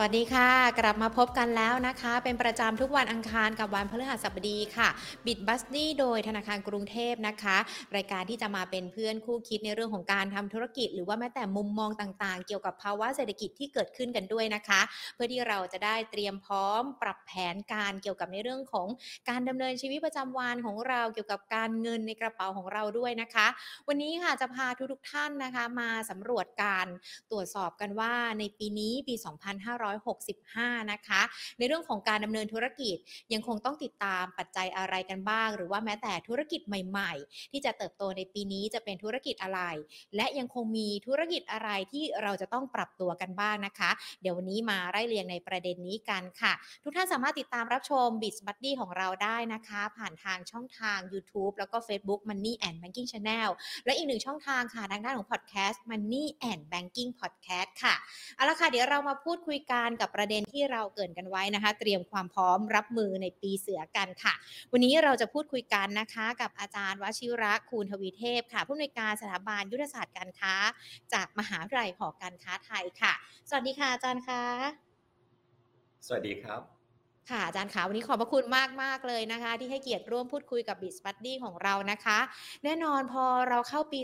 วัสดีค่ะ กลับมาพบกันแล้วนะคะ เป็นประจำทุกวันอังคารกับวันพฤหัสบดีค่ะบิดบัสดี้โดยธนาคารกรุงเทพนะคะ รายการที่จะมาเป็นเพื่อนคู่คิดในเรื่องของการทำธุรกิจ หรือว่าแม้แต่มุมมองต่างๆ เกี่ยวกับภาวะเศรษฐกิจที่เกิดขึ้นกันด้วยนะคะ เพื่อที่เราจะได้เตรียมพร้อมปรับแผนการเกี่ยวกับในเรื่องของการดำเนินชีวิตประจำวันของเราเกี่ยวกับการเงินในกระเป๋าของเราด้วยนะคะ วันนี้ค่ะจะพาทุกๆท่านนะคะ มาสำรวจการตรวจสอบกันว่าในปีนี้ปี 2500 2565 นะคะ ในเรื่องของการดำเนินธุรกิจยังคงต้องติดตามปัจจัยอะไรกันบ้าง หรือว่าแม้แต่ธุรกิจใหม่ ๆ ที่จะเติบโตในปีนี้จะเป็นธุรกิจอะไร และยังคงมีธุรกิจอะไรที่เราจะต้องปรับตัวกันบ้างนะคะ เดี๋ยววันนี้มาไล่เรียงในประเด็นนี้กันค่ะ ทุกท่านสามารถติดตามรับชม b i z b u d d y ของเราได้นะคะ ผ่านทางช่องทาง YouTube แล้วก็ Facebook Money and Banking Channel และอีกหนึ่งช่องทางค่ะทางด้านของ Podcast Money and Banking Podcast ค่ะเอาละค่ะเดี๋ยวเรามาพูดคุยกันกับประเด็นที่เราเกินกันไว้นะคะ เตรียมความพร้อมรับมือในปีเสือกันค่ะ วันนี้เราจะพูดคุยกันนะคะ กับอาจารย์วชิระคูณทวีเทพค่ะผู้อำนวยการสถาบันยุทธศาสตร์การค้า จากมหาวิทยาลัยหอการค้าไทยค่ะ สวัสดีค่ะอาจารย์คะสวัสดีครับ ค่ะอาจารย์คะวันนี้ขอบพระคุณมากมากๆเลยนะคะ ที่ให้เกียรติร่วมพูดคุยกับ b i z b u d d y ของเรานะคะ แน่นอนพอเราเข้าปี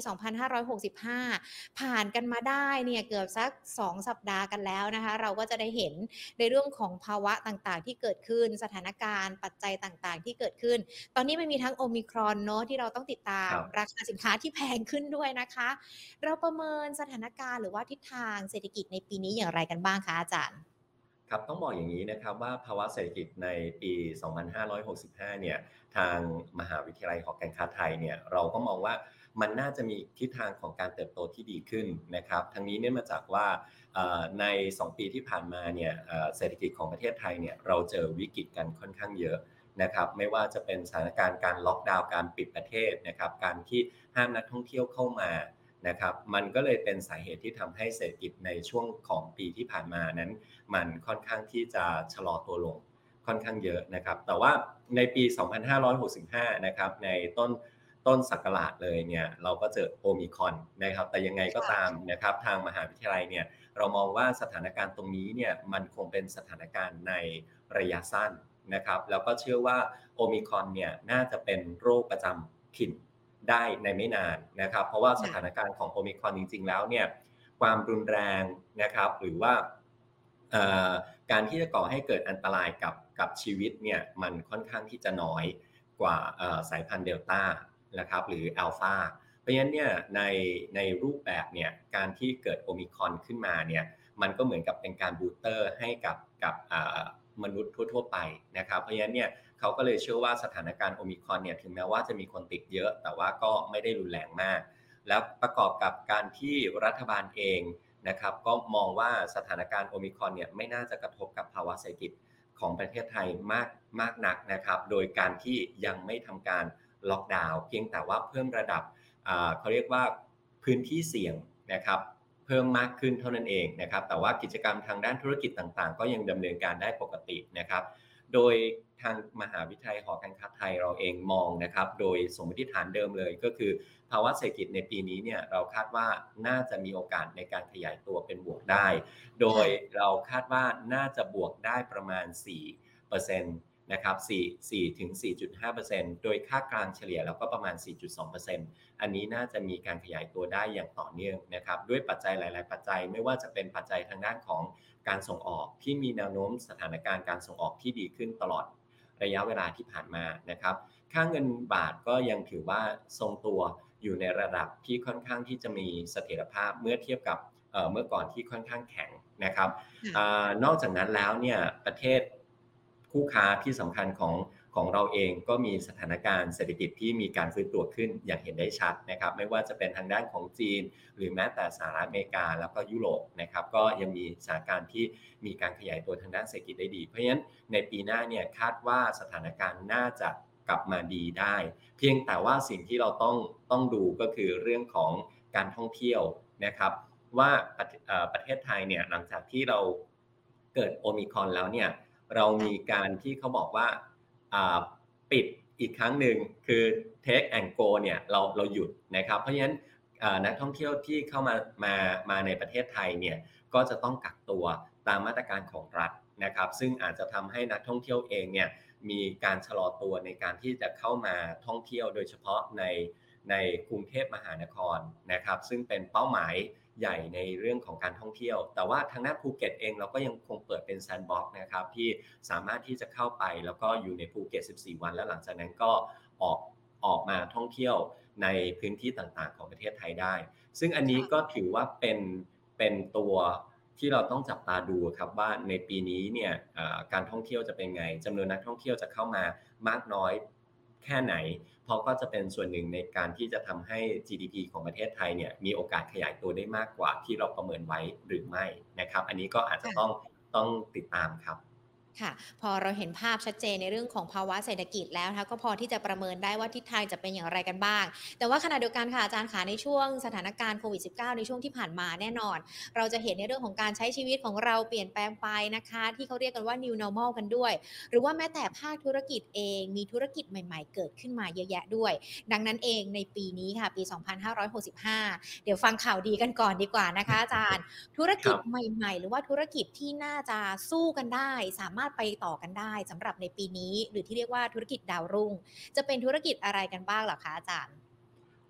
2565 ผ่านกันมาได้เนี่ยเกือบสัก 2 สัปดาห์กันแล้วนะคะ เราก็จะได้เห็นในเรื่องของภาวะต่างๆ ที่เกิดขึ้นสถานการณ์ปัจจัยต่างๆ ที่เกิดขึ้น ตอนนี้มันมีทั้งโอมิครอนเนาะที่เราต้องติดตามครับราคาสินค้าที่แพงขึ้นด้วยนะคะ เราประเมินสถานการณ์หรือว่าทิศทางเศรษฐกิจในปีนี้อย่างไรกันบ้างคะอาจารย์ ครับต้องบอกอย่างนี้นะครับว่าภาวะเศรษฐกิจในปี 2565 เนี่ยทางมหาวิทยาลัยหอการค้าไทยเนี่ยเราก็มองว่ามันน่าจะมีทิศทางของการเติบโตที่ดีขึ้นนะครับทั้งนี้เนี่ยมาจากว่าเอ่อใน 2 ปีที่ผ่านมาเนี่ยเอ่อเศรษฐกิจของประเทศไทยเนี่ยเราเจอวิกฤตกันค่อนข้างเยอะนะครับไม่ว่าจะเป็นสถานการณ์การล็อกดาวน์การปิดประเทศนะครับการที่ห้ามนักท่องเที่ยวเข้ามา นะครับ มันก็เลยเป็นสาเหตุที่ทำให้เศรษฐกิจในช่วงของปีที่ผ่านมานั้น มันค่อนข้างที่จะชะลอตัวลงค่อนข้างเยอะนะครับ แต่ว่าในปี 2565 นะครับ ในต้นต้นศักราชเลยเนี่ยเราก็เจอโอมิครอนนะครับ แต่ยังไงก็ตามนะครับทางมหาวิทยาลัยเนี่ยเรามองว่าสถานการณ์ตรงนี้เนี่ยมันคงเป็นสถานการณ์ในระยะสั้นนะครับ แล้วก็เชื่อว่าโอมิครอนเนี่ยน่าจะเป็นโรคประจำถิ่น ได้ในไม่นานนะครับ เพราะว่าสถานการณ์ของโอมิครอนจริง ๆ แล้วเนี่ยความรุนแรงนะครับ หรือว่าการที่จะก่อให้เกิดอันตรายกับกับชีวิตเนี่ยมันค่อนข้างที่จะน้อยกว่าสายพันธุ์เดลต้านะครับหรืออัลฟาเพราะฉะนั้นเนี่ยในในรูปแบบเนี่ยการที่เกิดโอมิครอนขึ้นมาเนี่ยมันก็เหมือนกับเป็นการบูสเตอร์ให้กับกับมนุษย์ทั่ว ๆ ไปนะครับ เพราะฉะนั้นเนี่ย เขาก็เลยเชื่อว่าสถานการณ์โอมิครอนเนี่ยถึงแม้ว่าจะมีคนติดเยอะ แต่ว่าก็ไม่ได้รุนแรงมาก แล้วประกอบกับการที่รัฐบาลเองนะครับก็มองว่าสถานการณ์โอมิครอนเนี่ยไม่น่าจะกระทบกับภาวะเศรษฐกิจของประเทศไทยมากมากนักนะครับ โดยการที่ยังไม่ทำการล็อกดาวน์เพียงแต่ว่าเพิ่มระดับเขาเรียกว่าพื้นที่เสี่ยงนะครับเพิ่มมากขึ้นเท่านั้นเองนะครับ แต่ว่ากิจกรรมทางด้านธุรกิจต่างๆ ก็ยังดำเนินการได้ปกตินะครับ โดยทางมหาวิทยาลัยหอการค้าไทยเราเองมองนะครับ โดยสมมติฐานเดิมเลยก็คือ ภาวะเศรษฐกิจในปีนี้เนี่ยเราคาดว่าน่าจะมีโอกาสในการขยายตัวเป็นบวกได้ โดยเราคาดว่าน่าจะบวกได้ประมาณ 4%นะครับ4 4ถึง 4.5%โดยค่ากลางเฉลี่ยแล้วก็ประมาณ 4.2%อันนี้น่าจะมีการขยายตัวได้อย่างต่อเนื่องนะครับ ด้วยปัจจัยหลาย ๆ ปัจจัยไม่ว่าจะเป็นปัจจัยทางด้านของ การส่งออกที่มีแนวโน้มสถานการณ์การส่งออกที่ดีขึ้นตลอดระยะเวลาที่ผ่านมานะครับ ค่าเงินบาทก็ยังถือว่าทรงตัวอยู่ในระดับที่ค่อนข้างที่จะมีเสถียรภาพเมื่อเทียบกับเอ่อเมื่อก่อนที่ค่อนข้างแข็งนะครับค่ะอานอกจากนั้นแล้วเนี่ยประเทศคู่ค้าที่สำคัญของ ของเราเองก็มีสถานการณ์เศรษฐกิจที่มีการฟื้นตัวขึ้นอย่างเห็นได้ชัดนะครับ ไม่ว่าจะเป็นทางด้านของจีน หรือแม้แต่สหรัฐอเมริกาแล้วก็ยุโรปนะครับ ก็ยังมีสถานการณ์ที่มีการขยายตัวทางด้านเศรษฐกิจได้ดี เพราะฉะนั้นในปีหน้าเนี่ยคาดว่าสถานการณ์น่าจะกลับมาดีได้ เพียงแต่ว่าสิ่งที่เราต้องต้องดูก็คือเรื่องของการท่องเที่ยวนะครับ ว่าประเทศเอ่อประเทศไทยเนี่ยหลังจากที่เราเกิดโอมิคอนแล้วเนี่ยเรามีการที่เขาบอกว่า ปิดอีกครั้งหนึ่งคือ take and go เนี่ยเราเราหยุดนะครับ เพราะฉะนั้นนักท่องเที่ยวที่เข้ามามามาในประเทศไทยเนี่ยก็จะต้องกักตัวตามมาตรการของรัฐนะครับ ซึ่งอาจจะทำให้นักท่องเที่ยวเองเนี่ยมีการชะลอตัวในการที่จะเข้ามาท่องเที่ยวโดยเฉพาะในในกรุงเทพมหานครนะครับ ซึ่งเป็นเป้าหมาย ใหญ่ในเรื่องของการท่องเที่ยว แต่ว่าทางด้านภูเก็ตเองเราก็ยังคงเปิดเป็น sandbox นะครับที่สามารถที่จะเข้าไปแล้วก็อยู่ในภูเก็ต 14 วัน แล้วหลังจากนั้นก็ออกออกมาท่องเที่ยวในพื้นที่ต่างๆ ของประเทศไทยได้ ซึ่งอันนี้ก็ถือว่าเป็นเป็นตัวที่เราต้องจับตาดูครับว่าในปีนี้เนี่ยการท่องเที่ยวจะเป็นไงจำนวนนักท่องเที่ยวจะเข้ามามากน้อยแค่ไหน เพราะก็จะเป็นส่วนหนึ่งในการที่จะทำให้ GDP ของประเทศไทยเนี่ยมีโอกาสขยายตัวได้มากกว่าที่เราประเมินไว้หรือไม่นะครับ อันนี้ก็อาจจะต้องต้องติดตามครับ ค่ะ พอเราเห็นภาพชัดเจนในเรื่องของภาวะเศรษฐกิจแล้วนะคะก็พอที่จะประเมินได้ว่าทิศทางจะเป็นอย่างไรกันบ้าง แต่ว่าขณะเดียวกันค่ะอาจารย์ขาในช่วงสถานการณ์โควิด -19 ในช่วงที่ผ่านมาแน่นอน เราจะเห็นในเรื่องของการใช้ชีวิตของเราเปลี่ยนแปลงไปนะคะ ที่เขาเรียกกันว่า new normal กันด้วย หรือว่าแม้แต่ภาคธุรกิจเองมีธุรกิจใหม่ๆ เกิดขึ้นมาเยอะแยะด้วย ดังนั้นเองในปีนี้ค่ะปี 2565 เดี๋ยวฟังข่าวดีกันก่อนดีกว่านะคะอาจารย์ ธุรกิจใหม่ ๆ หรือว่าธุรกิจที่น่าจะสู้กันได้สามารถไปต่อกันได้สำหรับในปีนี้ หรือที่เรียกว่าธุรกิจดาวรุ่ง จะเป็นธุรกิจอะไรกันบ้างหรอคะอาจารย์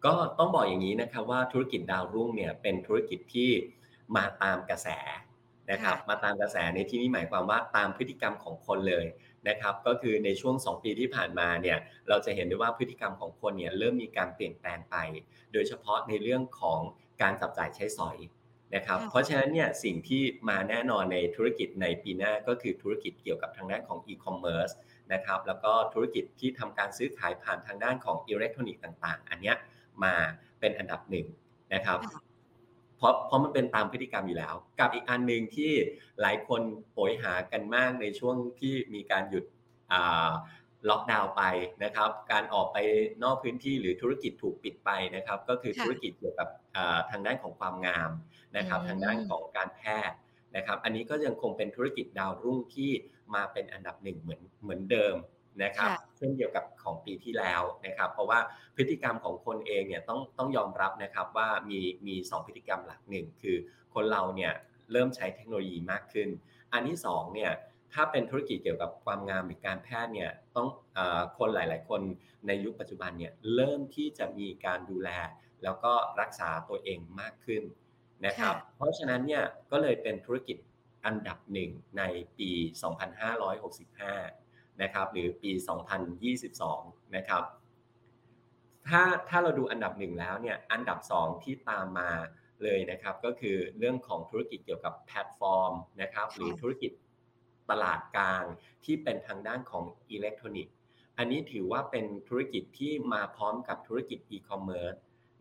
ก็ต้องบอกอย่างนี้นะครับว่าธุรกิจดาวรุ่งเนี่ยเป็นธุรกิจที่มาตามกระแสนะครับมาตามกระแสในที่นี้หมายความว่าตามพฤติกรรมของคนเลยนะครับก็คือในช่วง 2 ปีที่ผ่านมาเนี่ยเราจะเห็นได้ว่าพฤติกรรมของคนเนี่ยเริ่มมีการเปลี่ยนแปลงไป โดยเฉพาะในเรื่องของการจับจ่ายใช้สอย นะครับ เพราะฉะนั้นเนี่ยสิ่งที่มาแน่นอนในธุรกิจในปีหน้าก็คือธุรกิจเกี่ยวกับทางด้านของอีคอมเมิร์ซนะครับแล้วก็ธุรกิจที่ทำการซื้อขายผ่านทางด้านของอิเล็กทรอนิกส์ต่างๆ อันนี้มาเป็นอันดับหนึ่งนะครับเพราะเพราะมันเป็นตามพฤติกรรมอยู่แล้ว กับอีกอันหนึ่งที่หลายคนโหยหากันมากในช่วงที่มีการหยุดล็อกดาวน์ไปนะครับ การออกไปนอกพื้นที่หรือธุรกิจถูกปิดไปนะครับ ก็คือธุรกิจเกี่ยวกับทางด้านของความงาม นะครับทางด้านของการแพทย์นะครับอันนี้ก็ยังคงเป็นธุรกิจดาวรุ่งที่มาเป็นอันดับหนึ่งเหมือนเหมือนเดิมนะครับเช่นเดียวกับของปีที่แล้วนะครับ เพราะว่าพฤติกรรมของคนเองเนี่ยต้องต้องยอมรับนะครับว่ามีมีสองพฤติกรรมหลักหนึ่งคือคนเราเนี่ยเริ่มใช้เทคโนโลยีมากขึ้น อันที่สองเนี่ยถ้าเป็นธุรกิจเกี่ยวกับความงามหรือการแพทย์เนี่ยต้องอคนหลาย ๆ คนในยุคปัจจุบันเนี่ยเริ่มที่จะมีการดูแล แล้วก็รักษาตัวเองมากขึ้น นะครับ เพราะฉะนั้นเนี่ยก็เลยเป็นธุรกิจอันดับหนึ่งในปี 2565 นะครับหรือปี 2022 นะครับ ถ้าถ้าเราดูอันดับหนึ่งแล้วเนี่ยอันดับสองที่ตามมาเลยนะครับก็คือเรื่องของธุรกิจเกี่ยวกับแพลตฟอร์มนะครับหรือธุรกิจตลาดกลางที่เป็นทางด้านของอิเล็กทรอนิกส์ อันนี้ถือว่าเป็นธุรกิจที่มาพร้อมกับธุรกิจอีคอมเมิร์ซ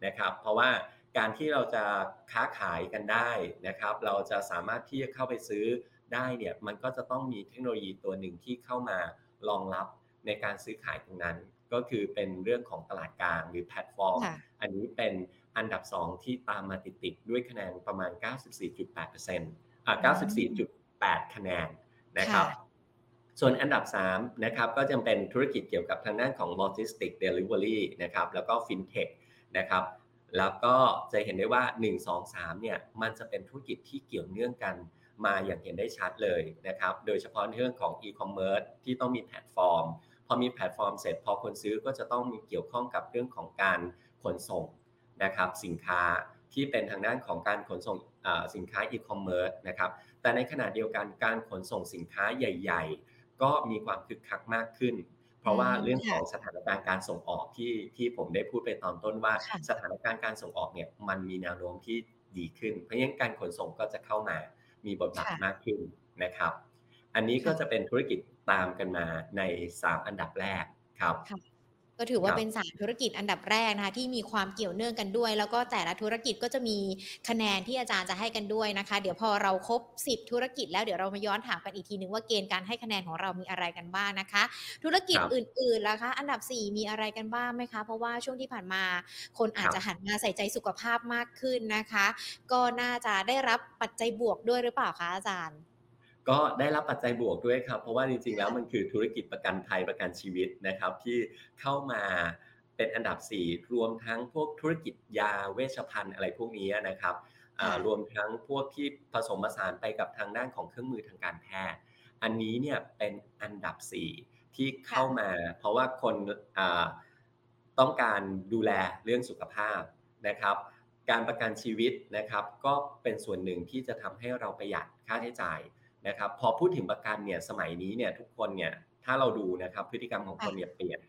นะครับเพราะว่า การที่เราจะค้าขายกันได้นะครับ เราจะสามารถที่จะเข้าไปซื้อได้เนี่ยมันก็จะต้องมีเทคโนโลยีตัวหนึ่งที่เข้ามารองรับในการซื้อขายตรงนั้น ก็คือเป็นเรื่องของตลาดกลางหรือแพลตฟอร์ม อันนี้เป็นอันดับ 2 ที่ตามมาติดๆด้วยคะแนนประมาณ 94.8%อ่า94.8 คะแนนนะครับส่วนอันดับ3นะครับก็จะเป็นธุรกิจเกี่ยวกับทางด้านของ logistics delivery นะครับแล้วก็ fintech นะครับ แล้วก็จะเห็นได้ว่า 1 2 3เนี่ยมันจะเป็นธุรกิจที่เกี่ยวเนื่องกันมาอย่างเห็นได้ชัดเลยนะครับ โดยเฉพาะเรื่องของ e-commerce ที่ต้องมีแพลตฟอร์ม พอมีแพลตฟอร์มเสร็จ พอคนซื้อก็จะต้องมีเกี่ยวข้องกับเรื่องของการขนส่งนะครับสินค้าที่เป็นทางด้านของการขนส่งสินค้าอีคอมเมิร์ซนะครับ แต่ในขณะเดียวกันการขนส่งสินค้าใหญ่ ๆ ก็มีความคึกคักมากขึ้น เพราะว่าเรื่องของสถานการณ์การส่งออกที่ที่ผมได้พูดไปตอนต้นว่า สถานการณ์การส่งออกเนี่ยมันมีแนวโน้มที่ดีขึ้น เพราะงั้นการขนส่งก็จะเข้ามามีบทบาทมากขึ้นนะครับ อันนี้ก็จะเป็นธุรกิจตามกันมาใน 3 อันดับแรกครับ ก็ถือว่าเป็นสามธุรกิจอันดับแรกนะคะที่มีความเกี่ยวเนื่องกันด้วย แล้วก็แต่ละธุรกิจก็จะมีคะแนนที่อาจารย์จะให้กันด้วยนะคะ เดี๋ยวพอเราครบ 10 ธุรกิจแล้วเดี๋ยวเรามาย้อนถามกันอีกทีนึงว่าเกณฑ์การให้คะแนนของเรามีอะไรกันบ้างนะคะ ธุรกิจอื่นๆล่ะคะ อันดับ 4 มีอะไรกันบ้างไหมคะ เพราะว่าช่วงที่ผ่านมาคนอาจจะหันมาใส่ใจสุขภาพมากขึ้นนะคะ ก็น่าจะได้รับปัจจัยบวกด้วยหรือเปล่าคะอาจารย์ ก็ได้รับปัจจัยบวกด้วยครับ เพราะว่าจริงๆแล้วมันคือธุรกิจประกันภัยประกันชีวิตนะครับ ที่เข้ามาเป็นอันดับ 4 รวมทั้งพวกธุรกิจยาเวชภัณฑ์อะไรพวกนี้นะครับอ่ารวมทั้งพวกที่ผสมผสานไปกับทางด้านของเครื่องมือทางการแพทย์ อันนี้เนี่ยเป็นอันดับ 4 ที่เข้ามา เพราะว่าคนอ่าต้องการดูแลเรื่องสุขภาพนะครับ การประกันชีวิตนะครับ ก็เป็นส่วนหนึ่งที่จะทำให้เราประหยัดค่าใช้จ่าย นะครับพอพูดถึงประกันเนี่ยสมัยนี้เนี่ยทุกคนเนี่ยถ้าเราดูนะครับพฤติกรรมของคนเนี่ยเปลี่ยน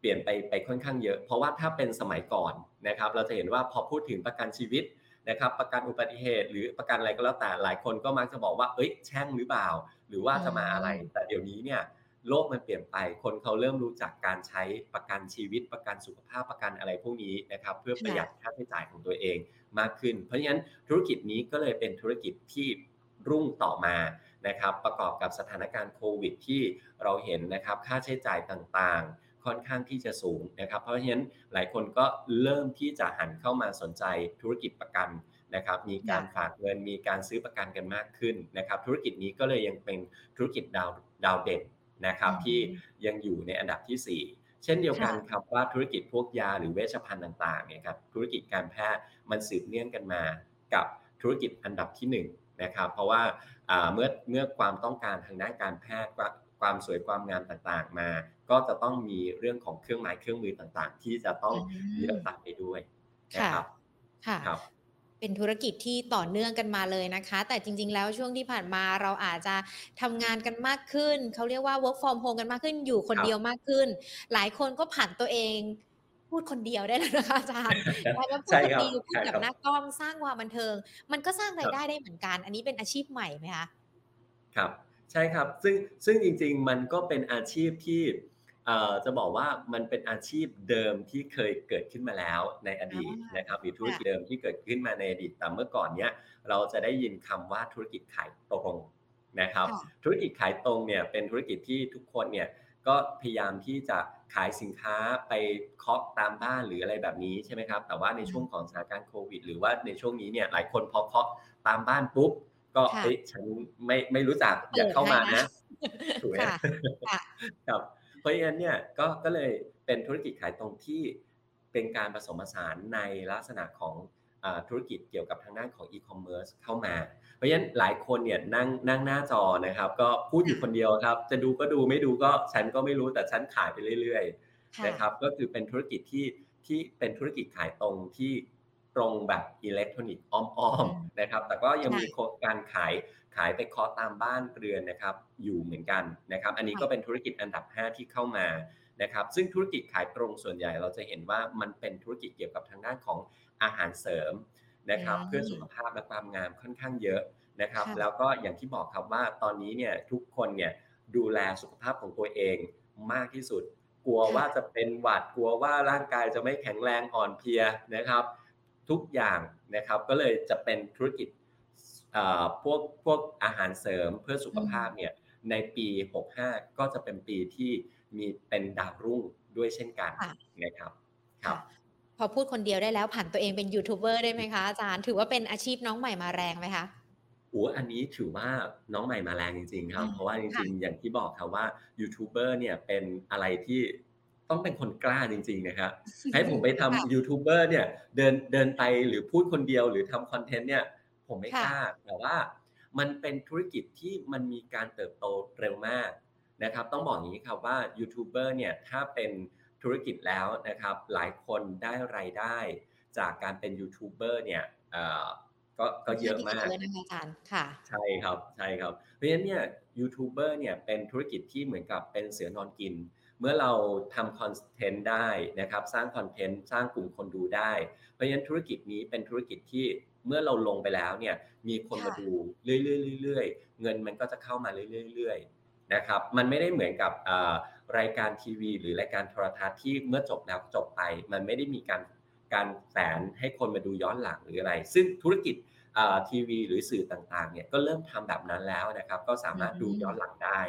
เปลี่ยนไปไปค่อนข้างเยอะ เพราะว่าถ้าเป็นสมัยก่อนนะครับเราจะเห็นว่าพอพูดถึงประกันชีวิตนะครับประกันอุบัติเหตุ หรือประกันอะไรก็แล้วแต่หลายคนก็มักจะบอกว่าเอ้ยแช่งหรือเปล่า หรือว่าจะมาอะไร แต่เดี๋ยวนี้เนี่ยโลกมันเปลี่ยนไป คนเขาเริ่มรู้จักการใช้ประกันชีวิตประกันสุขภาพประกันอะไรพวกนี้นะครับเพื่อประหยัดค่าใช้จ่ายของตัวเองมากขึ้น เพราะฉะนั้นธุรกิจนี้ก็เลยเป็นธุรกิจที่ รุ่งต่อมานะครับประกอบกับสถานการณ์โควิดที่เราเห็นนะครับค่าใช้จ่ายต่างๆ ค่อนข้างที่จะสูงนะครับเพราะฉะนั้นหลายคนก็เริ่มที่จะหันเข้ามาสนใจธุรกิจประกันนะครับมีการฝากเงินมีการซื้อประกันกันมากขึ้นนะครับธุรกิจนี้ก็เลยยังเป็นธุรกิจดาวดาวเด่นนะครับที่ยังอยู่ในอันดับที่ 4เช่นเดียวกันครับว่าธุรกิจพวกยาหรือเวชภัณฑ์ต่างๆเนี่ยครับธุรกิจการแพทย์มันสืบเนื่องกันมากับธุรกิจอันดับที่1 นะครับ เพราะว่าเมื่อเมื่อความต้องการทางด้านการแพทย์ความสวยความงามต่างๆมา ก็จะต้องมีเรื่องของเครื่องหมายเครื่องมือต่างๆ ที่จะต้องมีรักษาไปด้วยนะครับค่ะเป็นธุรกิจที่ต่อเนื่องกันมาเลยนะคะ แต่จริง ๆ แล้วช่วงที่ผ่านมาเราอาจจะทำงานกันมากขึ้น เขาเรียกว่า work from home กันมากขึ้นอยู่คนเดียวมากขึ้น หลายคนก็ผ่านตัวเอง พูดคนเดียวได้แล้วนะคะอาจารย์แล้วก็พูดคนเดียวพูดกับหน้ากล้องสร้างความบันเทิง มันก็สร้างรายได้ได้เหมือนกัน อันนี้เป็นอาชีพใหม่ไหมคะครับใช่ครับซึ่งซึ่งจริง ๆ มันก็เป็นอาชีพที่จะบอกว่ามันเป็นอาชีพเดิมที่เคยเกิดขึ้นมาแล้วในอดีตนะครับหรือธุรกิจเดิมที่เกิดขึ้นมาในอดีตแต่เมื่อก่อนเนี้ยเราจะได้ยินคำว่าธุรกิจขายตรงนะครับ ธุรกิจขายตรงเนี่ยเป็นธุรกิจที่ทุกคนเนี่ย ก็พยายามที่จะขายสินค้าไปเคาะตามบ้านหรืออะไรแบบนี้ใช่ไหมครับ แต่ว่าในช่วงของสถานการณ์โควิด หรือว่าในช่วงนี้เนี่ยหลายคนพอเคาะตามบ้านปุ๊บ ก็เฮ้ยฉันไม่ไม่รู้จักอย่าเข้ามานะถูกไหมครับเพราะฉะนั้นเนี่ยก็ก็เลยเป็นธุรกิจขายตรงที่เป็นการผสมผสานในลักษณะของธุรกิจเกี่ยวกับทางด้านของอีคอมเมิร์ซเข้ามา เพราะฉะนั้นหลายคนเนี่ยนั่งนั่งหน้าจอนะครับ ก็พูดอยู่คนเดียวครับ จะดูก็ดูไม่ดูก็ฉันก็ไม่รู้แต่ฉันขายไปเรื่อยๆนะครับก็คือเป็นธุรกิจที่ที่เป็นธุรกิจขายตรงที่ตรงแบบอิเล็กทรอนิกส์อ้อมๆนะครับ แต่ก็ยังมีการขายขายไปเคาะตามบ้านเรือนนะครับ อยู่เหมือนกันนะครับ อันนี้ก็เป็นธุรกิจอันดับ 5 ที่เข้ามานะครับ ซึ่งธุรกิจขายตรงส่วนใหญ่เราจะเห็นว่ามันเป็นธุรกิจเกี่ยวกับทางด้านของอาหารเสริม นะครับเพื่อสุขภาพและความงามค่อนข้างเยอะนะครับ แล้วก็อย่างที่บอกครับว่าตอนนี้เนี่ยทุกคนเนี่ยดูแลสุขภาพของตัวเองมากที่สุด กลัวว่าจะเป็นหวัดกลัวว่าร่างกายจะไม่แข็งแรงอ่อนเพลียนะครับ ทุกอย่างนะครับก็เลยจะเป็นธุรกิจพวกพวกอาหารเสริมเพื่อสุขภาพเนี่ยในปี 65 ก็จะเป็นปีที่มีเป็นดาวรุ่งด้วยเช่นกันนะครับครับ พอพูดคนเดียวได้แล้วผ่านตัวเองเป็นยูทูบเบอร์ได้ไหมคะอาจารย์ถือว่าเป็นอาชีพน้องใหม่มาแรงไหมคะโอ้อันนี้ถือว่าน้องใหม่มาแรงจริง ๆ ครับ เพราะว่าจริงๆอย่างที่บอกครับว่ายูทูบเบอร์เนี่ยเป็นอะไรที่ต้องเป็นคนกล้าจริง ๆ นะครับให้ผมไปทำยูทูบเบอร์เนี่ยเดินเดินไปหรือพูดคนเดียวหรือทำ content เนี่ยผมไม่กล้าแต่ว่ามันเป็นธุรกิจที่มันมีการเติบโตเร็วมากนะครับ ต้องบอกอย่างนี้ครับว่ายูทูบเบอร์เนี่ยถ้าเป็น ธุรกิจแล้วนะครับ หลายคนได้รายได้ จากการเป็นยูทูบเบอร์เนี่ยก็ก็เยอะมากเลยนะคะอาจารย์ค่ะ ใช่ครับใช่ครับ เพราะฉะนั้นเนี่ยยูทูบเบอร์เนี่ยเป็นธุรกิจที่เหมือนกับเป็นเสือนอนกิน เมื่อเราทำ content ได้นะครับ สร้าง content สร้างกลุ่มคนดูได้ เพราะฉะนั้นธุรกิจนี้เป็นธุรกิจที่เมื่อเราลงไปแล้วเนี่ยมีคนมาดูเรื่อยๆๆเงินมันก็จะเข้ามาเรื่อยๆนะครับ มันไม่ได้เหมือนกับ รายการทีวี หรือรายการโทรทัศน์ที่เมื่อจบแล้วจบไป มันไม่ได้มีการการแฝงให้คนมาดูย้อนหลังหรืออะไร ซึ่งธุรกิจทีวีหรือสื่อต่างๆเนี่ยก็เริ่มทำแบบนั้นแล้วนะครับ ก็สามารถดูย้อนหลังได้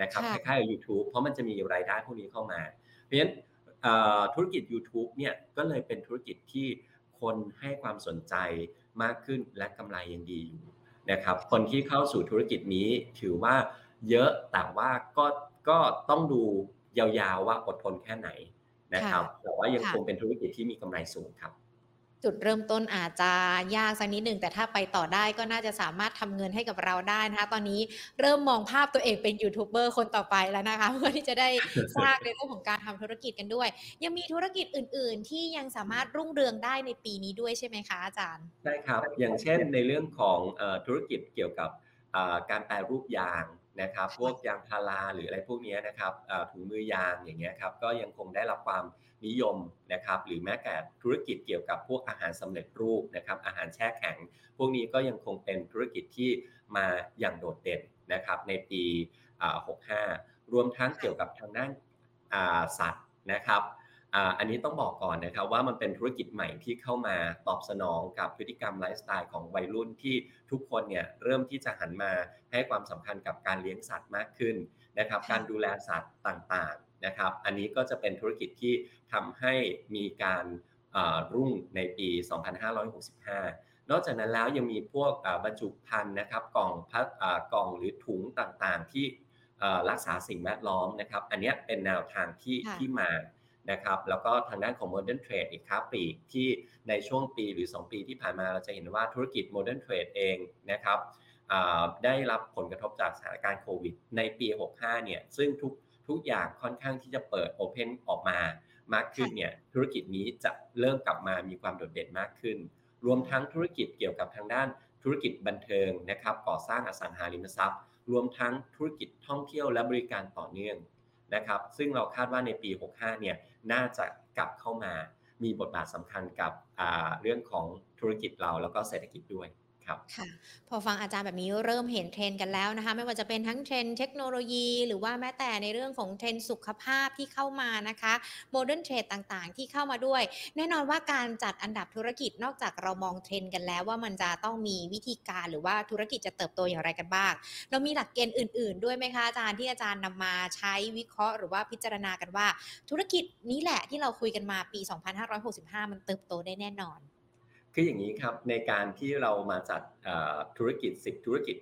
นะครับคล้ายๆ YouTube เพราะมันจะมีรายได้พวกนี้เข้ามา เพราะฉะนั้นธุรกิจ YouTube เนี่ยก็เลยเป็นธุรกิจที่คนให้ความสนใจมากขึ้นและกำไรยังดีอยู่นะครับ คนที่เข้าสู่ธุรกิจนี้ถือว่าเยอะแต่ว่าก็ ก็ต้องดูยาวๆว่าอดทนแค่ไหนนะครับแต่ว่ายังคงเป็นธุรกิจที่มีกำไรสูงครับ จุดเริ่มต้นอาจจะยากสักนิดหนึ่งแต่ถ้าไปต่อได้ก็น่าจะสามารถทำเงินให้กับเราได้นะคะ ตอนนี้เริ่มมองภาพตัวเองเป็นยูทูบเบอร์คนต่อไปแล้วนะคะ เพื่อที่จะได้สร้างในเรื่องของการทำธุรกิจกันด้วย ยังมีธุรกิจอื่น ๆ ที่ยังสามารถรุ่งเรืองได้ในปีนี้ด้วยใช่ไหมคะอาจารย์ใช่ครับ อย่างเช่นในเรื่องของธุรกิจเกี่ยวกับการแปรรูปยาง นะครับพวกยางพาราหรืออะไรพวกนี้นะครับถุงมือยางอย่างเงี้ยครับก็ยังคงได้รับความนิยมนะครับหรือแม้แต่ธุรกิจเกี่ยวกับพวกอาหารสำเร็จรูปนะครับอาหารแช่แข็ง พวกนี้ก็ยังคงเป็นธุรกิจที่มาอย่างโดดเด่นนะครับในปี 65 รวมทั้งเกี่ยวกับทางด้านสัตว์นะครับ อันนี้ต้องบอกก่อนนะครับว่ามันเป็นธุรกิจใหม่ที่เข้ามาตอบสนองกับพฤติกรรมไลฟ์สไตล์ของวัยรุ่นที่ทุกคนเนี่ยเริ่มที่จะหันมาให้ความสำคัญกับการเลี้ยงสัตว์มากขึ้นนะครับการดูแลสัตว์ต่างๆนะครับ อันนี้ก็จะเป็นธุรกิจที่ทำให้มีการรุ่งในปี 2565 นอกจากนั้นแล้วยังมีพวกบรรจุภัณฑ์นะครับกล่องพัดกล่องหรือถุงต่างๆ ที่รักษาสิ่งแวดล้อมนะครับ อันนี้เป็นแนวทางที่ที่มา นะครับแล้วก็ทางด้านของ Modern Trade อีกครับปีกที่ในช่วงปีหรือ 2 ปีที่ผ่านมาเราจะเห็นว่าธุรกิจ Modern Trade เองนะครับได้รับผลกระทบจากสถานการณ์โควิด ในปี 65 เนี่ยซึ่งทุกทุกอย่างค่อนข้างที่จะเปิด open ออกมามากขึ้นเนี่ยธุรกิจนี้จะเริ่มกลับมามีความโดดเด่นมากขึ้น รวมทั้งธุรกิจเกี่ยวกับทางด้านธุรกิจบันเทิงนะครับก่อสร้างอสังหาริมทรัพย์ รวมทั้งธุรกิจท่องเที่ยวและบริการต่อเนื่องนะครับซึ่งเราคาดว่าในปี 65 เนี่ย น่าจะกลับเข้ามามีบทบาทสำคัญกับเรื่องของธุรกิจเราแล้วก็เศรษฐกิจด้วย ครับค่ะพอฟังอาจารย์แบบนี้เริ่มเห็นเทรนกันแล้วนะคะ ไม่ว่าจะเป็นทั้งเทรนเทคโนโลยี หรือว่าแม้แต่ในเรื่องของเทรนสุขภาพที่เข้ามานะคะmodern trade ต่างๆ ที่เข้ามาด้วย แน่นอนว่าการจัดอันดับธุรกิจนอกจากเรามองเทรนกันแล้วว่ามันจะต้องมีวิธีการหรือว่าธุรกิจจะเติบโตอย่างไรกันบ้าง เรามีหลักเกณฑ์อื่น ๆ ด้วยไหมคะอาจารย์ที่อาจารย์นำมาใช้วิเคราะห์ หรือว่าพิจารณากันว่า ธุรกิจนี้แหละที่เราคุยกันมาปี 2565 มันเติบโตได้แน่นอน คืออย่างนี้ครับในการที่เรามาจัดธุรกิจ 10 ธุรกิจ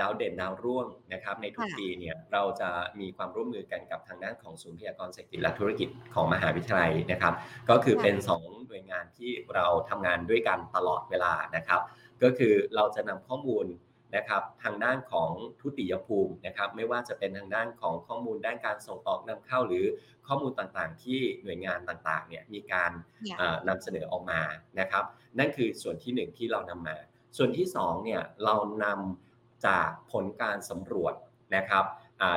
ดาวเด่นดาวร่วงนะครับในทุกปีเนี่ยเราจะมีความร่วมมือกันกับทางด้านของศูนย์พยากรเศรษฐกิจและธุรกิจของมหาวิทยาลัยนะครับ ก็คือเป็น 2 หน่วยงานที่เราทำงานด้วยกันตลอดเวลานะครับ ก็คือเราจะนำข้อมูล นะครับทางด้านของทุติยภูมินะครับไม่ว่าจะเป็นทางด้านของข้อมูลด้านการส่งออกนำเข้าหรือข้อมูลต่างๆ ที่หน่วยงานต่างๆเนี่ยมีการนำเสนอออกมานะครับ นั่นคือส่วนที่ 1 ที่เรานำมา ส่วนที่2เนี่ยเรานำจากผลการสำรวจนะครับ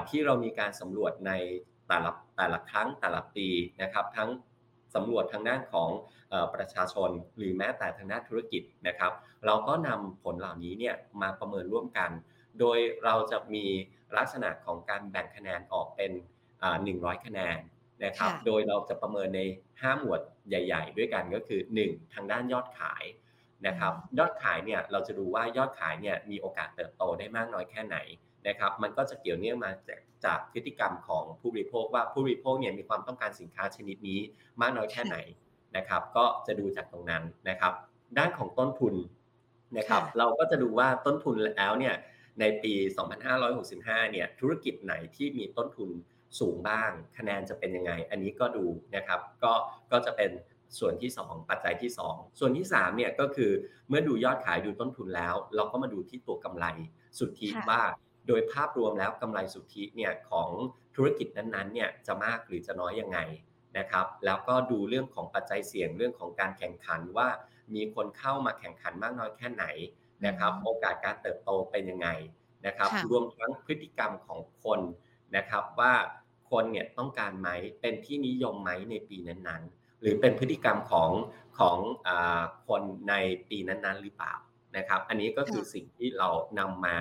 ที่เรามีการสำรวจในแต่ละแต่ละครั้งแต่ละปีนะครับ ทั้งสำรวจทางด้านของ ประชาชนหรือแม้แต่ทางด้านธุรกิจนะครับ เราก็นำผลเหล่านี้เนี่ยมาประเมินร่วมกัน โดยเราจะมีลักษณะของการแบ่งคะแนนออกเป็น100 คะแนนนะครับ โดยเราจะประเมินใน 5 หมวดใหญ่ ๆ ด้วยกันก็คือ 1 ทางด้านยอดขายนะครับ ยอดขายเนี่ยเราจะดูว่ายอดขายเนี่ยมีโอกาสเติบโตได้มากน้อยแค่ไหนนะครับ มันก็จะเกี่ยวเนื่องมาจากจากพฤติกรรมของผู้บริโภคว่าผู้บริโภคเนี่ยมีความต้องการสินค้าชนิดนี้มากน้อยแค่ไหน นะครับ ก็จะดูจากตรงนั้นนะครับ ด้านของต้นทุนนะครับ เราก็จะดูว่าต้นทุนแล้วเนี่ยในปี 2565 เนี่ยธุรกิจไหนที่มีต้นทุนสูงบ้าง คะแนนจะเป็นยังไง อันนี้ก็ดูนะครับ ก็ก็จะเป็นส่วนที่ 2 ปัจจัยที่ 2 ส่วนที่3เนี่ยก็คือเมื่อดูยอดขายดูต้นทุนแล้ว เราก็มาดูที่ตัวกำไรสุทธิว่าโดยภาพรวมแล้วกำไรสุทธิเนี่ยของธุรกิจนั้นๆเนี่ยจะมากหรือจะน้อยยังไง นะครับ แล้วก็ดูเรื่องของปัจจัยเสี่ยงเรื่องของการแข่งขันว่ามีคนเข้ามาแข่งขันมากน้อยแค่ไหนนะครับ โอกาสการเติบโตเป็นยังไงนะครับ รวมทั้งพฤติกรรมของคนนะครับว่าคนเนี่ยต้องการไหมเป็นที่นิยมไหมในปีนั้นๆ หรือเป็นพฤติกรรมของของอคนในปีนั้นๆ หรือเปล่านะครับ อันนี้ก็คือสิ่งที่เรานำมา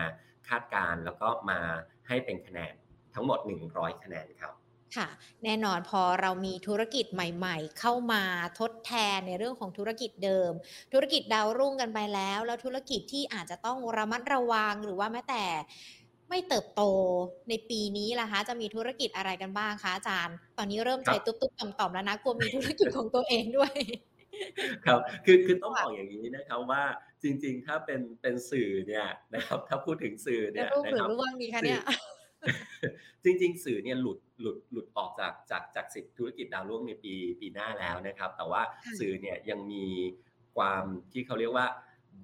คาดการแล้วก็มาให้เป็นคะแนนทั้งหมด 100 คะแนนครับ ค่ะ แน่นอนพอเรามีธุรกิจใหม่ ๆ เข้ามาทดแทนในเรื่องของธุรกิจเดิม ธุรกิจดาวรุ่งกันไปแล้ว แล้วธุรกิจที่อาจจะต้องระมัดระวังหรือว่าแม้แต่ไม่เติบโตในปีนี้ล่ะคะจะมีธุรกิจอะไรกันบ้างคะอาจารย์ ตอนนี้เริ่มใจตุ๊บๆต่อมๆแล้วนะกลัวมีธุรกิจของตัวเองด้วยครับคือคือต้องบอกอย่างนี้นะครับว่าจริง ๆ ถ้าเป็นเป็นสื่อเนี่ยนะครับถ้าพูดถึงสื่อเนี่ยนะครับร่วงดีคะเนี่ย จริง ๆ สื่อเนี่ยหลุดหลุดหลุดออกจากจากจากสิทธิธุรกิจดาวร่วงในปีปีหน้าแล้วนะครับ แต่ว่าสื่อเนี่ยยังมีความที่เขาเรียกว่า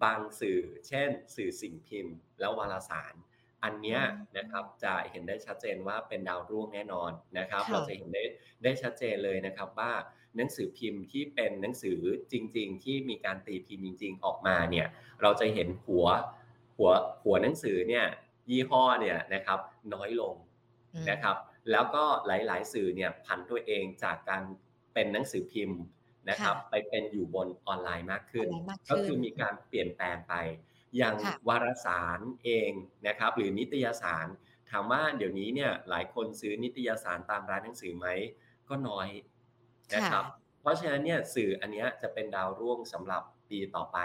บางสื่อ เช่น สื่อสิ่งพิมพ์ แล้ววารสาร อันเนี้ยนะครับจะเห็นได้ชัดเจนว่าเป็นดาวรุ่งแน่นอนนะครับ เราจะเห็นได้ได้ชัดเจนเลยนะครับว่าหนังสือพิมพ์ที่เป็นหนังสือจริง ๆ ที่มีการตีพิมพ์จริง ๆ ออกมาเนี่ยเราจะเห็นหัวหัวหัวหนังสือเนี่ย ยี่ห้อเนี่ยนะครับน้อยลงนะครับแล้วก็หลาย ๆ สื่อเนี่ยผันตัวเองจากการเป็นหนังสือพิมพ์นะครับไปเป็นอยู่บนออนไลน์มากขึ้น ก็คือมีการเปลี่ยนแปลงไป อย่างวารสารเองนะครับหรือนิตยสาร ถามว่าเดี๋ยวนี้เนี่ยหลายคนซื้อนิตยสารตามร้านหนังสือไหมก็น้อยนะครับเพราะฉะนั้นเนี่ยสื่ออันนี้จะเป็นดาวร่วงสำหรับปีต่อไป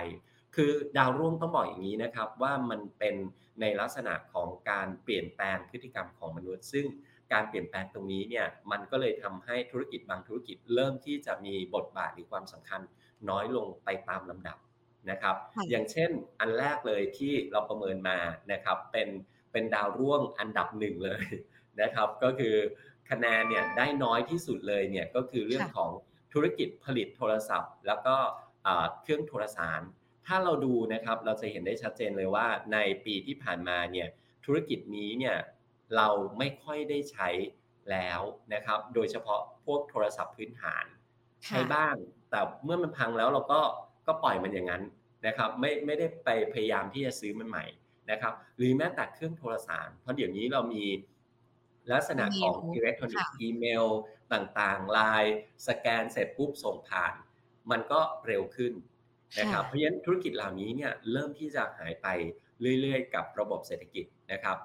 คือดาวร่วงต้องบอกอย่างนี้นะครับ ว่ามันเป็นในลักษณะของการเปลี่ยนแปลงพฤติกรรมของมนุษย์ ซึ่งการเปลี่ยนแปลงตรงนี้เนี่ยมันก็เลยทำให้ธุรกิจบางธุรกิจเริ่มที่จะมีบทบาทหรือความสำคัญน้อยลงไปตามลำดับนะครับ อย่างเช่นอันแรกเลยที่เราประเมินมานะครับเป็นเป็นดาวร่วงอันดับหนึ่งเลยนะครับ ก็คือคะแนนเนี่ยได้น้อยที่สุดเลยเนี่ยก็คือเรื่องของธุรกิจผลิตโทรศัพท์ แล้วก็เครื่องโทรสาร ถ้าเราดูนะครับเราจะเห็นได้ชัดเจนเลยว่าในปีที่ผ่านมาเนี่ยธุรกิจนี้เนี่ยเราไม่ค่อยได้ใช้แล้วนะครับ โดยเฉพาะพวกโทรศัพท์พื้นฐานใช้บ้าง แต่เมื่อมันพังแล้วเราก็ก็ปล่อยมันอย่างนั้นนะครับไม่ไม่ได้ไปพยายามที่จะซื้อมันใหม่นะครับ หรือแม้แต่เครื่องโทรสารเพราะเดี๋ยวนี้เรามีลักษณะของอิเล็กทรอนิกส์อีเมลต่างๆไลน์สแกนเสร็จปุ๊บส่งผ่าน มันก็เร็วขึ้น นะครับเพราะฉะนั้นธุรกิจเหล่านี้เนี่ยเริ่มที่จะหายไปเรื่อยๆ กับระบบเศรษฐกิจนะครับ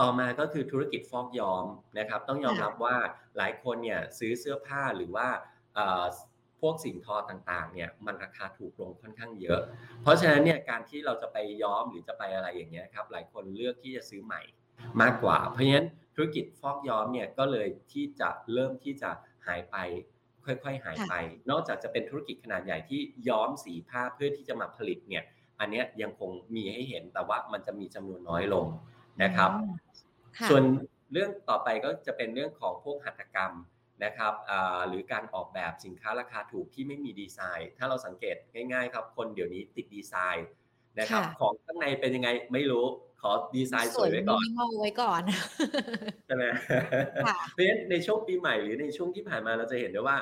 ต่อมาก็คือธุรกิจฟอกย้อมนะครับ ต้องยอมรับว่าหลายคนเนี่ยซื้อเสื้อผ้าหรือว่าพวกสิ่งทอต่างๆเนี่ยมันราคาถูกลงค่อนข้างเยอะ เพราะฉะนั้นเนี่ยการที่เราจะไปย้อมหรือจะไปอะไรอย่างเงี้ยครับหลายคนเลือกที่จะซื้อใหม่มากกว่า เพราะฉะนั้นธุรกิจฟอกย้อมเนี่ยก็เลยที่จะเริ่มที่จะหายไป ค่อยๆ หายไป นอกจากจะเป็นธุรกิจขนาดใหญ่ที่ย้อมสีผ้าเพื่อที่จะมาผลิตเนี่ย อันนี้ยังคงมีให้เห็นแต่ว่ามันจะมีจำนวนน้อยลงนะครับ ส่วนเรื่องต่อไปก็จะเป็นเรื่องของพวกหัตถกรรมนะครับหรือการออกแบบสินค้าราคาถูกที่ไม่มีดีไซน์ ถ้าเราสังเกตง่าย ๆ ครับ คนเดี๋ยวนี้ติดดีไซน์นะครับ ของข้างในเป็นยังไงไม่รู้ ขอดีไซน์สวยไว้ก่อนไว้ก่อนใช่ไหมเพราะฉะนั้นในช่วงปีใหม่หรือในช่วงที่ผ่านมาเราจะเห็นได้ว่า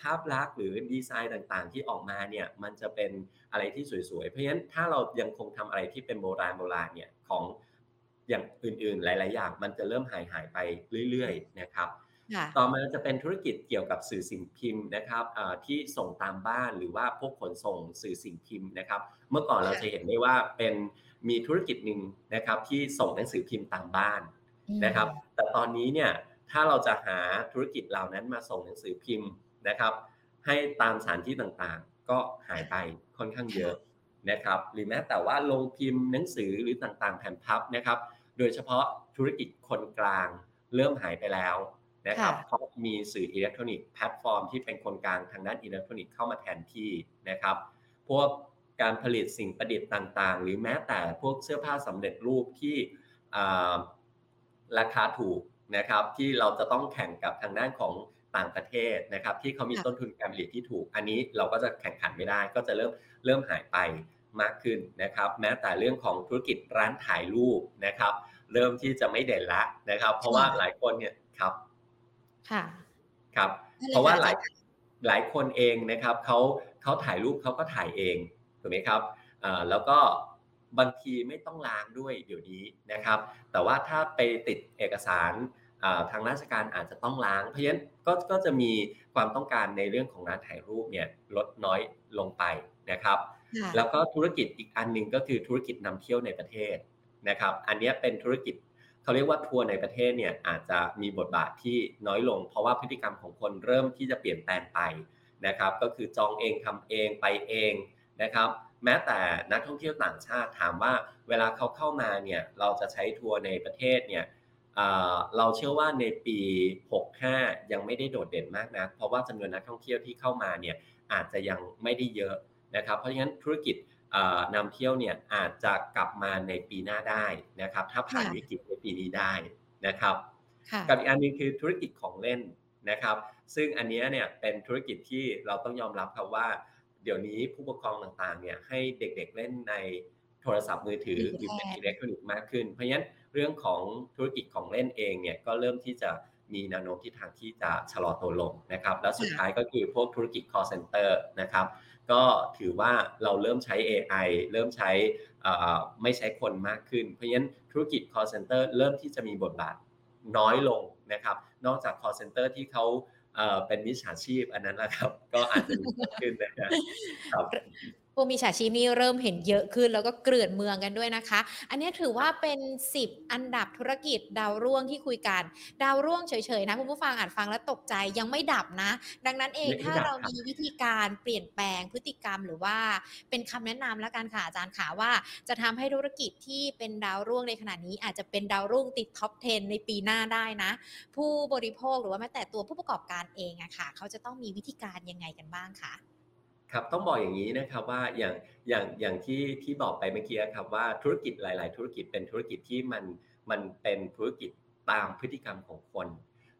ภาพลักษณ์หรือดีไซน์ต่างๆ ที่ออกมาเนี่ยมันจะเป็นอะไรที่สวยๆ เพราะฉะนั้นถ้าเรายังคงทำอะไรที่เป็นโบราณโบราณเนี่ยของอย่างอื่นๆ หลาย ๆ อย่าง มันจะเริ่มหายหายไปเรื่อยๆนะครับ ต่อมาจะเป็นธุรกิจเกี่ยวกับสื่อสิ่งพิมพ์นะครับที่ส่งตามบ้านหรือว่าพวกขนส่งสื่อสิ่งพิมพ์นะครับ เมื่อก่อนเราจะเห็นได้ว่าเป็น มีธุรกิจหนึ่งนะครับที่ส่งหนังสือพิมพ์ตามบ้านนะครับ แต่ตอนนี้เนี่ยถ้าเราจะหาธุรกิจเหล่านั้นมาส่งหนังสือพิมพ์นะครับ ให้ตามสถานที่ต่างๆ ก็หายไปค่อนข้างเยอะนะครับ หรือแม้แต่ว่าลงพิมพ์หนังสือหรือต่างๆ แผ่นพับนะครับ โดยเฉพาะธุรกิจคนกลางเริ่มหายไปแล้วนะครับเพราะมีสื่ออิเล็กทรอนิกส์แพลตฟอร์มที่เป็นคนกลางทางด้านอิเล็กทรอนิกส์เข้ามาแทนที่นะครับ พวก การผลิตสิ่งประดิษฐ์ต่างๆ หรือแม้แต่พวกเสื้อผ้าสำเร็จรูปที่ราคาถูกนะครับที่เราจะต้องแข่งกับทางด้านของต่างประเทศนะครับที่เขามีต้นทุนการผลิตที่ถูก อันนี้เราก็จะแข่งขันไม่ได้ ก็จะเริ่มเริ่มหายไปมากขึ้นนะครับ แม้แต่เรื่องของธุรกิจร้านถ่ายรูปนะครับ เริ่มที่จะไม่เด่นละนะครับ เพราะว่าหลายคนเนี่ยครับค่ะครับ เพราะว่าหลายหลายคนเองนะครับเขาเขาถ่ายรูปเขาก็ถ่ายเอง ถูกไหมครับแล้วก็บางทีไม่ต้องล้างด้วยเดี๋ยวนี้นะครับ แต่ว่าถ้าไปติดเอกสารทางราชการอาจจะต้องล้าง เพราะฉะนั้นก็ก็จะมีความต้องการในเรื่องของร้านถ่ายรูปเนี่ยลดน้อยลงไปนะครับ แล้วก็ธุรกิจอีกอันหนึ่งก็คือธุรกิจนำเที่ยวในประเทศนะครับ อันนี้เป็นธุรกิจเขาเรียกว่าทัวร์ในประเทศเนี่ยอาจจะมีบทบาทที่น้อยลง เพราะว่าพฤติกรรมของคนเริ่มที่จะเปลี่ยนแปลงไปนะครับ ก็คือจองเองทำเองไปเอง นะครับแม้แต่นักท่องเที่ยวต่างชาติถามว่าเวลาเขาเข้ามาเนี่ยเราจะใช้ทัวร์ในประเทศเนี่ยเราเชื่อว่าในปี 65 ยังไม่ได้โดดเด่นมากนะเพราะว่าจำนวนนักท่องเที่ยวที่เข้ามาเนี่ยอาจจะยังไม่ได้เยอะนะครับเพราะฉะนั้นธุรกิจนำเที่ยวเนี่ยอาจจะกลับมาในปีหน้าได้นะครับถ้าผ่านวิกฤตในปีนี้ได้นะครับกับอีกอันนึงคือธุรกิจของเล่นนะครับ ซึ่งอันนี้เนี่ยเป็นธุรกิจที่เราต้องยอมรับครับว่า เดี๋ยวนี้ผู้ปกครองต่างๆเนี่ยให้เด็กๆเล่นในโทรศัพท์มือถือหรือเป็นอิเล็กทรอนิกส์มากขึ้น เพราะฉะนั้นเรื่องของธุรกิจของเล่นเองเนี่ยก็เริ่มที่จะมีแนวโน้มที่ทางที่จะชะลอตัวลงนะครับ แล้วสุดท้ายก็คือพวกธุรกิจ call center นะครับ ก็ถือว่าเราเริ่มใช้ AI เริ่มใช้ไม่ใช้คนมากขึ้น เพราะฉะนั้นธุรกิจ call center เริ่มที่จะมีบทบาทน้อยลงนะครับ นอกจาก call center ที่เขา เป็นมิจฉาชีพอันนั้นแหละครับ ก็อาจจะมีขึ้นนะครับ ผู้มีฉาชีพนี่เริ่มเห็นเยอะขึ้น แล้วก็เกลื่อนเมืองกันด้วยนะคะ อันนี้ถือว่าเป็น 10 อันดับธุรกิจดาวร่วงที่คุยกัน ดาวร่วงเฉยๆนะคุณผู้ฟังอ่านฟังแล้วตกใจยังไม่ดับนะ ดังนั้นเองถ้าเรามีวิธีการเปลี่ยนแปลงพฤติกรรมหรือว่าเป็นคำแนะนำแล้วกันค่ะอาจารย์ขาว่าจะทำให้ธุรกิจที่เป็นดาวร่วงในขณะนี้ อาจจะเป็นดาวรุ่งติดท็อป 10 ในปีหน้าได้นะ ผู้บริโภคหรือว่าแม้แต่ตัวผู้ประกอบการเองอะค่ะ เขาจะต้องมีวิธีการยังไงกันบ้างคะ ครับต้องบอกอย่างนี้นะครับว่าอย่างอย่างอย่างที่ที่บอกไปเมื่อกี้ครับว่าธุรกิจหลาย ๆ ธุรกิจเป็นธุรกิจที่มันมันเป็นธุรกิจตามพฤติกรรมของคน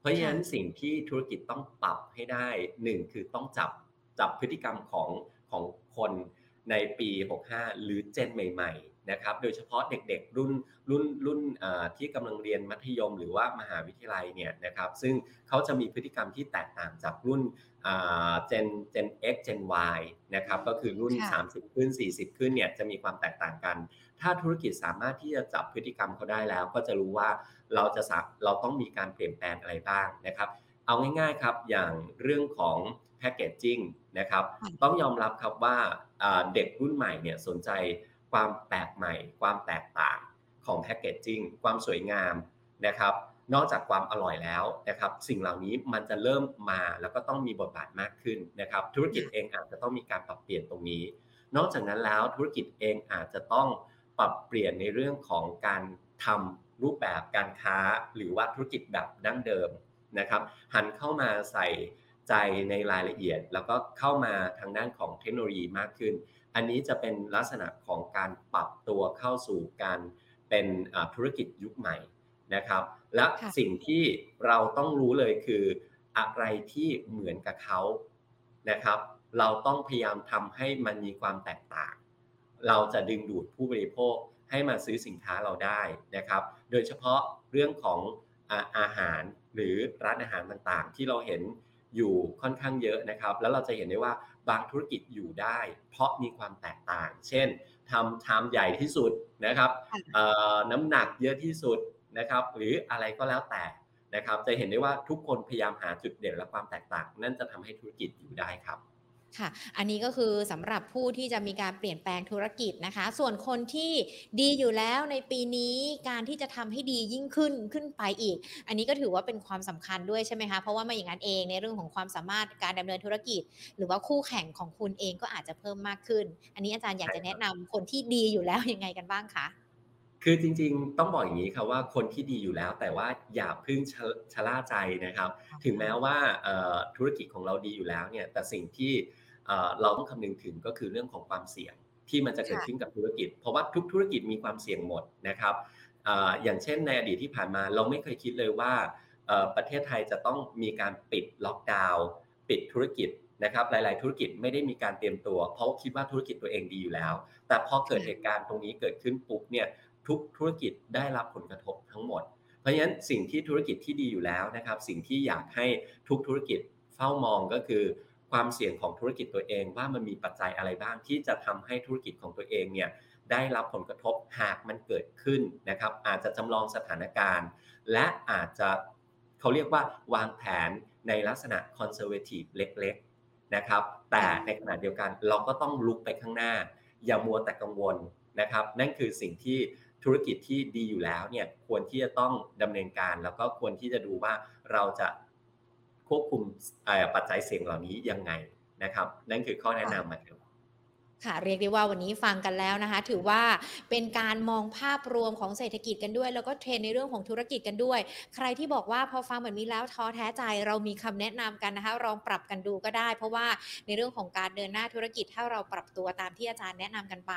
เพราะฉะนั้นสิ่งที่ธุรกิจต้องปรับให้ได้หนึ่งคือต้องจับจับพฤติกรรมของของคนในปี 65 หรือเจนใหม่ ๆ นะครับ โดยเฉพาะเด็กๆ รุ่นรุ่นรุ่นที่กำลังเรียนมัธยมหรือว่ามหาวิทยาลัยเนี่ยนะครับ ซึ่งเขาจะมีพฤติกรรมที่แตกต่างจากรุ่นเจนเจน X เจน Y นะครับ ก็คือรุ่น 30 ขึ้น 40 ขึ้นเนี่ยจะมีความแตกต่างกัน ถ้าธุรกิจสามารถที่จะจับพฤติกรรมเขาได้แล้ว ก็จะรู้ว่าเราจะเราต้องมีการเปลี่ยนแปลงอะไรบ้างนะครับ เอาง่ายๆครับอย่างเรื่องของแพคเกจจิ้งนะครับ ต้องยอมรับครับว่าเด็กรุ่นใหม่เนี่ยสนใจ ความแปลกใหม่ ความแตกต่างของแพคเกจจิ้งความสวยงามนะครับ นอกจากความอร่อยแล้วนะครับ สิ่งเหล่านี้มันจะเริ่มมาแล้วก็ต้องมีบทบาทมากขึ้นนะครับ ธุรกิจเองอาจจะต้องมีการปรับเปลี่ยนตรงนี้ นอกจากนั้นแล้วธุรกิจเองอาจจะต้องปรับเปลี่ยนในเรื่องของการทำรูปแบบการค้าหรือว่าธุรกิจแบบดั้งเดิมนะครับหันเข้ามาใส่ใจในรายละเอียด แล้วก็เข้ามาทางด้านของเทคโนโลยีมากขึ้น อันนี้จะเป็นลักษณะของการปรับตัวเข้าสู่การเป็นธุรกิจยุคใหม่นะครับ และสิ่งที่เราต้องรู้เลยคืออะไรที่เหมือนกับเขานะครับ เราต้องพยายามทำให้มันมีความแตกต่าง เราจะดึงดูดผู้บริโภคให้มาซื้อสินค้าเราได้นะครับ โดยเฉพาะเรื่องของอาอาหารหรือร้านอาหารต่างๆ ที่เราเห็นอยู่ค่อนข้างเยอะนะครับ แล้วเราจะเห็นได้ว่า บางธุรกิจอยู่ได้ เพราะมีความแตกต่าง เช่นทำชามใหญ่ที่สุดนะครับน้ำหนักเยอะที่สุดนะครับ หรืออะไรก็แล้วแต่นะครับ จะเห็นได้ว่าทุกคนพยายามหาจุดเด่นและความแตกต่าง นั่นจะทำให้ธุรกิจอยู่ได้ครับ ค่ะ อันนี้ก็คือสำหรับผู้ที่จะมีการเปลี่ยนแปลงธุรกิจนะคะ ส่วนคนที่ดีอยู่แล้วในปีนี้การที่จะทำให้ดียิ่งขึ้นขึ้นไปอีก อันนี้ก็ถือว่าเป็นความสำคัญด้วยใช่ไหมคะ เพราะว่าไม่อย่างนั้นเองในเรื่องของความสามารถการดำเนินธุรกิจ หรือว่าคู่แข่งของคุณเองก็อาจจะเพิ่มมากขึ้น อันนี้อาจารย์อยากจะแนะนำคนที่ดีอยู่แล้วยังไงกันบ้างคะคือจริงๆ ต้องบอกอย่างนี้ครับว่าคนที่ดีอยู่แล้ว แต่ว่าอย่าพึ่งชะล่าใจนะครับ ถึงแม้ว่าธุรกิจของเราดีอยู่แล้วเนี่ยแต่สิ่งที่ เราต้องคำนึงถึงก็คือเรื่องของความเสี่ยงที่มันจะเกิดขึ้นกับธุรกิจ เพราะว่าทุกธุรกิจมีความเสี่ยงหมดนะครับอย่างเช่นในอดีตที่ผ่านมาเราไม่เคยคิดเลยว่าประเทศไทยจะต้องมีการปิดล็อกดาวน์ปิดธุรกิจนะครับหลาย ๆ ธุรกิจไม่ได้มีการเตรียมตัว เพราะคิดว่าธุรกิจตัวเองดีอยู่แล้ว แต่พอเกิดเหตุการณ์ตรงนี้เกิดขึ้นปุ๊บเนี่ยทุกธุรกิจได้รับผลกระทบทั้งหมด เพราะฉะนั้นสิ่งที่ธุรกิจที่ดีอยู่แล้วนะครับ สิ่งที่อยากให้ทุกธุรกิจเฝ้ามองก็คือ ความเสี่ยงของธุรกิจตัวเองว่ามันมีปัจจัยอะไรบ้างที่จะทำให้ธุรกิจของตัวเองเนี่ยได้รับผลกระทบหากมันเกิดขึ้นนะครับอาจจะจำลองสถานการณ์ และอาจจะเขาเรียกว่าวางแผนในลักษณะคอนเซอร์เวทีฟเล็กๆนะครับแต่ในขณะเดียวกันเราก็ต้องลุกไปข้างหน้า อย่ามัวแต่กังวลนะครับนั่นคือสิ่งที่ธุรกิจที่ดีอยู่แล้วเนี่ยควรที่จะต้องดำเนินการ แล้วก็ควรที่จะดูว่าเราจะ ควบคุมปัจจัยเสี่ยงเหล่านี้ยังไงนะครับ นั่นคือข้อแนะนำมาครับค่ะเรียกได้ว่าวันนี้ฟังกันแล้วนะคะ ถือว่าเป็นการมองภาพรวมของเศรษฐกิจกันด้วย แล้วก็เทรนในเรื่องของธุรกิจกันด้วย ใครที่บอกว่าพอฟังแบบนี้แล้วท้อแท้ใจเรามีคำแนะนำกันนะคะลองปรับกันดูก็ได้ เพราะว่าในเรื่องของการเดินหน้าธุรกิจ ถ้าเราปรับตัวตามที่อาจารย์แนะนำกันไป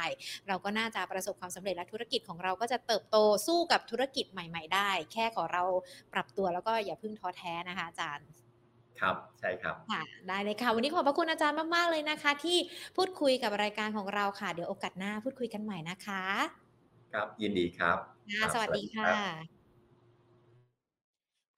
เราก็น่าจะประสบความสำเร็จและธุรกิจของเราก็จะเติบโตสู้กับธุรกิจใหม่ ๆ ได้ แค่ขอเราปรับตัวแล้วก็อย่าเพิ่งท้อแท้นะคะอาจารย์ ครับใช่ครับค่ะได้เลยค่ะ วันนี้ขอบพระคุณอาจารย์มาก ๆ เลยนะคะ ที่พูดคุยกับรายการของเราค่ะ เดี๋ยวโอกาสหน้าพูดคุยกันใหม่นะคะ ครับยินดีครับค่ะครับสวสัสดีควัสดีค่รับะ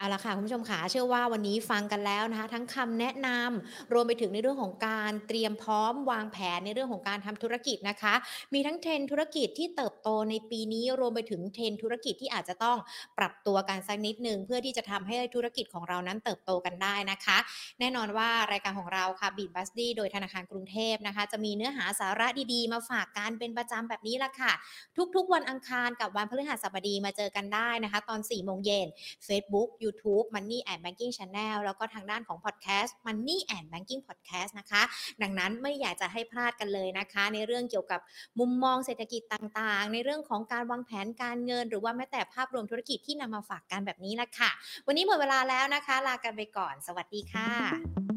เอาล่ะค่ะคุณผู้ชมขาเชื่อว่าวันนี้ฟังกันแล้วนะคะ ทั้งคำแนะนำรวมไปถึงในเรื่องของการเตรียมพร้อมวางแผนในเรื่องของการทำธุรกิจนะคะ มีทั้ง Trend ธุรกิจที่เติบโตในปีนี้รวมไปถึง Trend ธุรกิจที่อาจจะต้องปรับตัวกันสักนิดหนึ่งเพื่อที่จะทำให้ธุรกิจของเรานั้นเติบโตกันได้นะคะ แน่นอนว่ารายการของเราค่ะ Beat Buddy โดยธนาคารกรุงเทพนะคะ จะมีเนื้อหาสาระดีๆ มาฝากกันเป็นประจำแบบนี้ละค่ะ ทุกๆ วันอังคารกับวันพฤหัสบดีมาเจอกันได้นะคะ ตอน4โมงเย็น Facebook YouTube Money and Banking Channel แล้วก็ทางด้านของพอดแคสต์ Money and Banking Podcast นะคะ ดังนั้นไม่อยากจะให้พลาดกันเลยนะคะ ในเรื่องเกี่ยวกับมุมมองเศรษฐกิจต่างๆ ในเรื่องของการวางแผนการเงิน หรือว่าแม้แต่ภาพรวมธุรกิจที่นำมาฝากกันแบบนี้ละค่ะ วันนี้หมดเวลาแล้วนะคะ ลากันไปก่อน สวัสดีค่ะ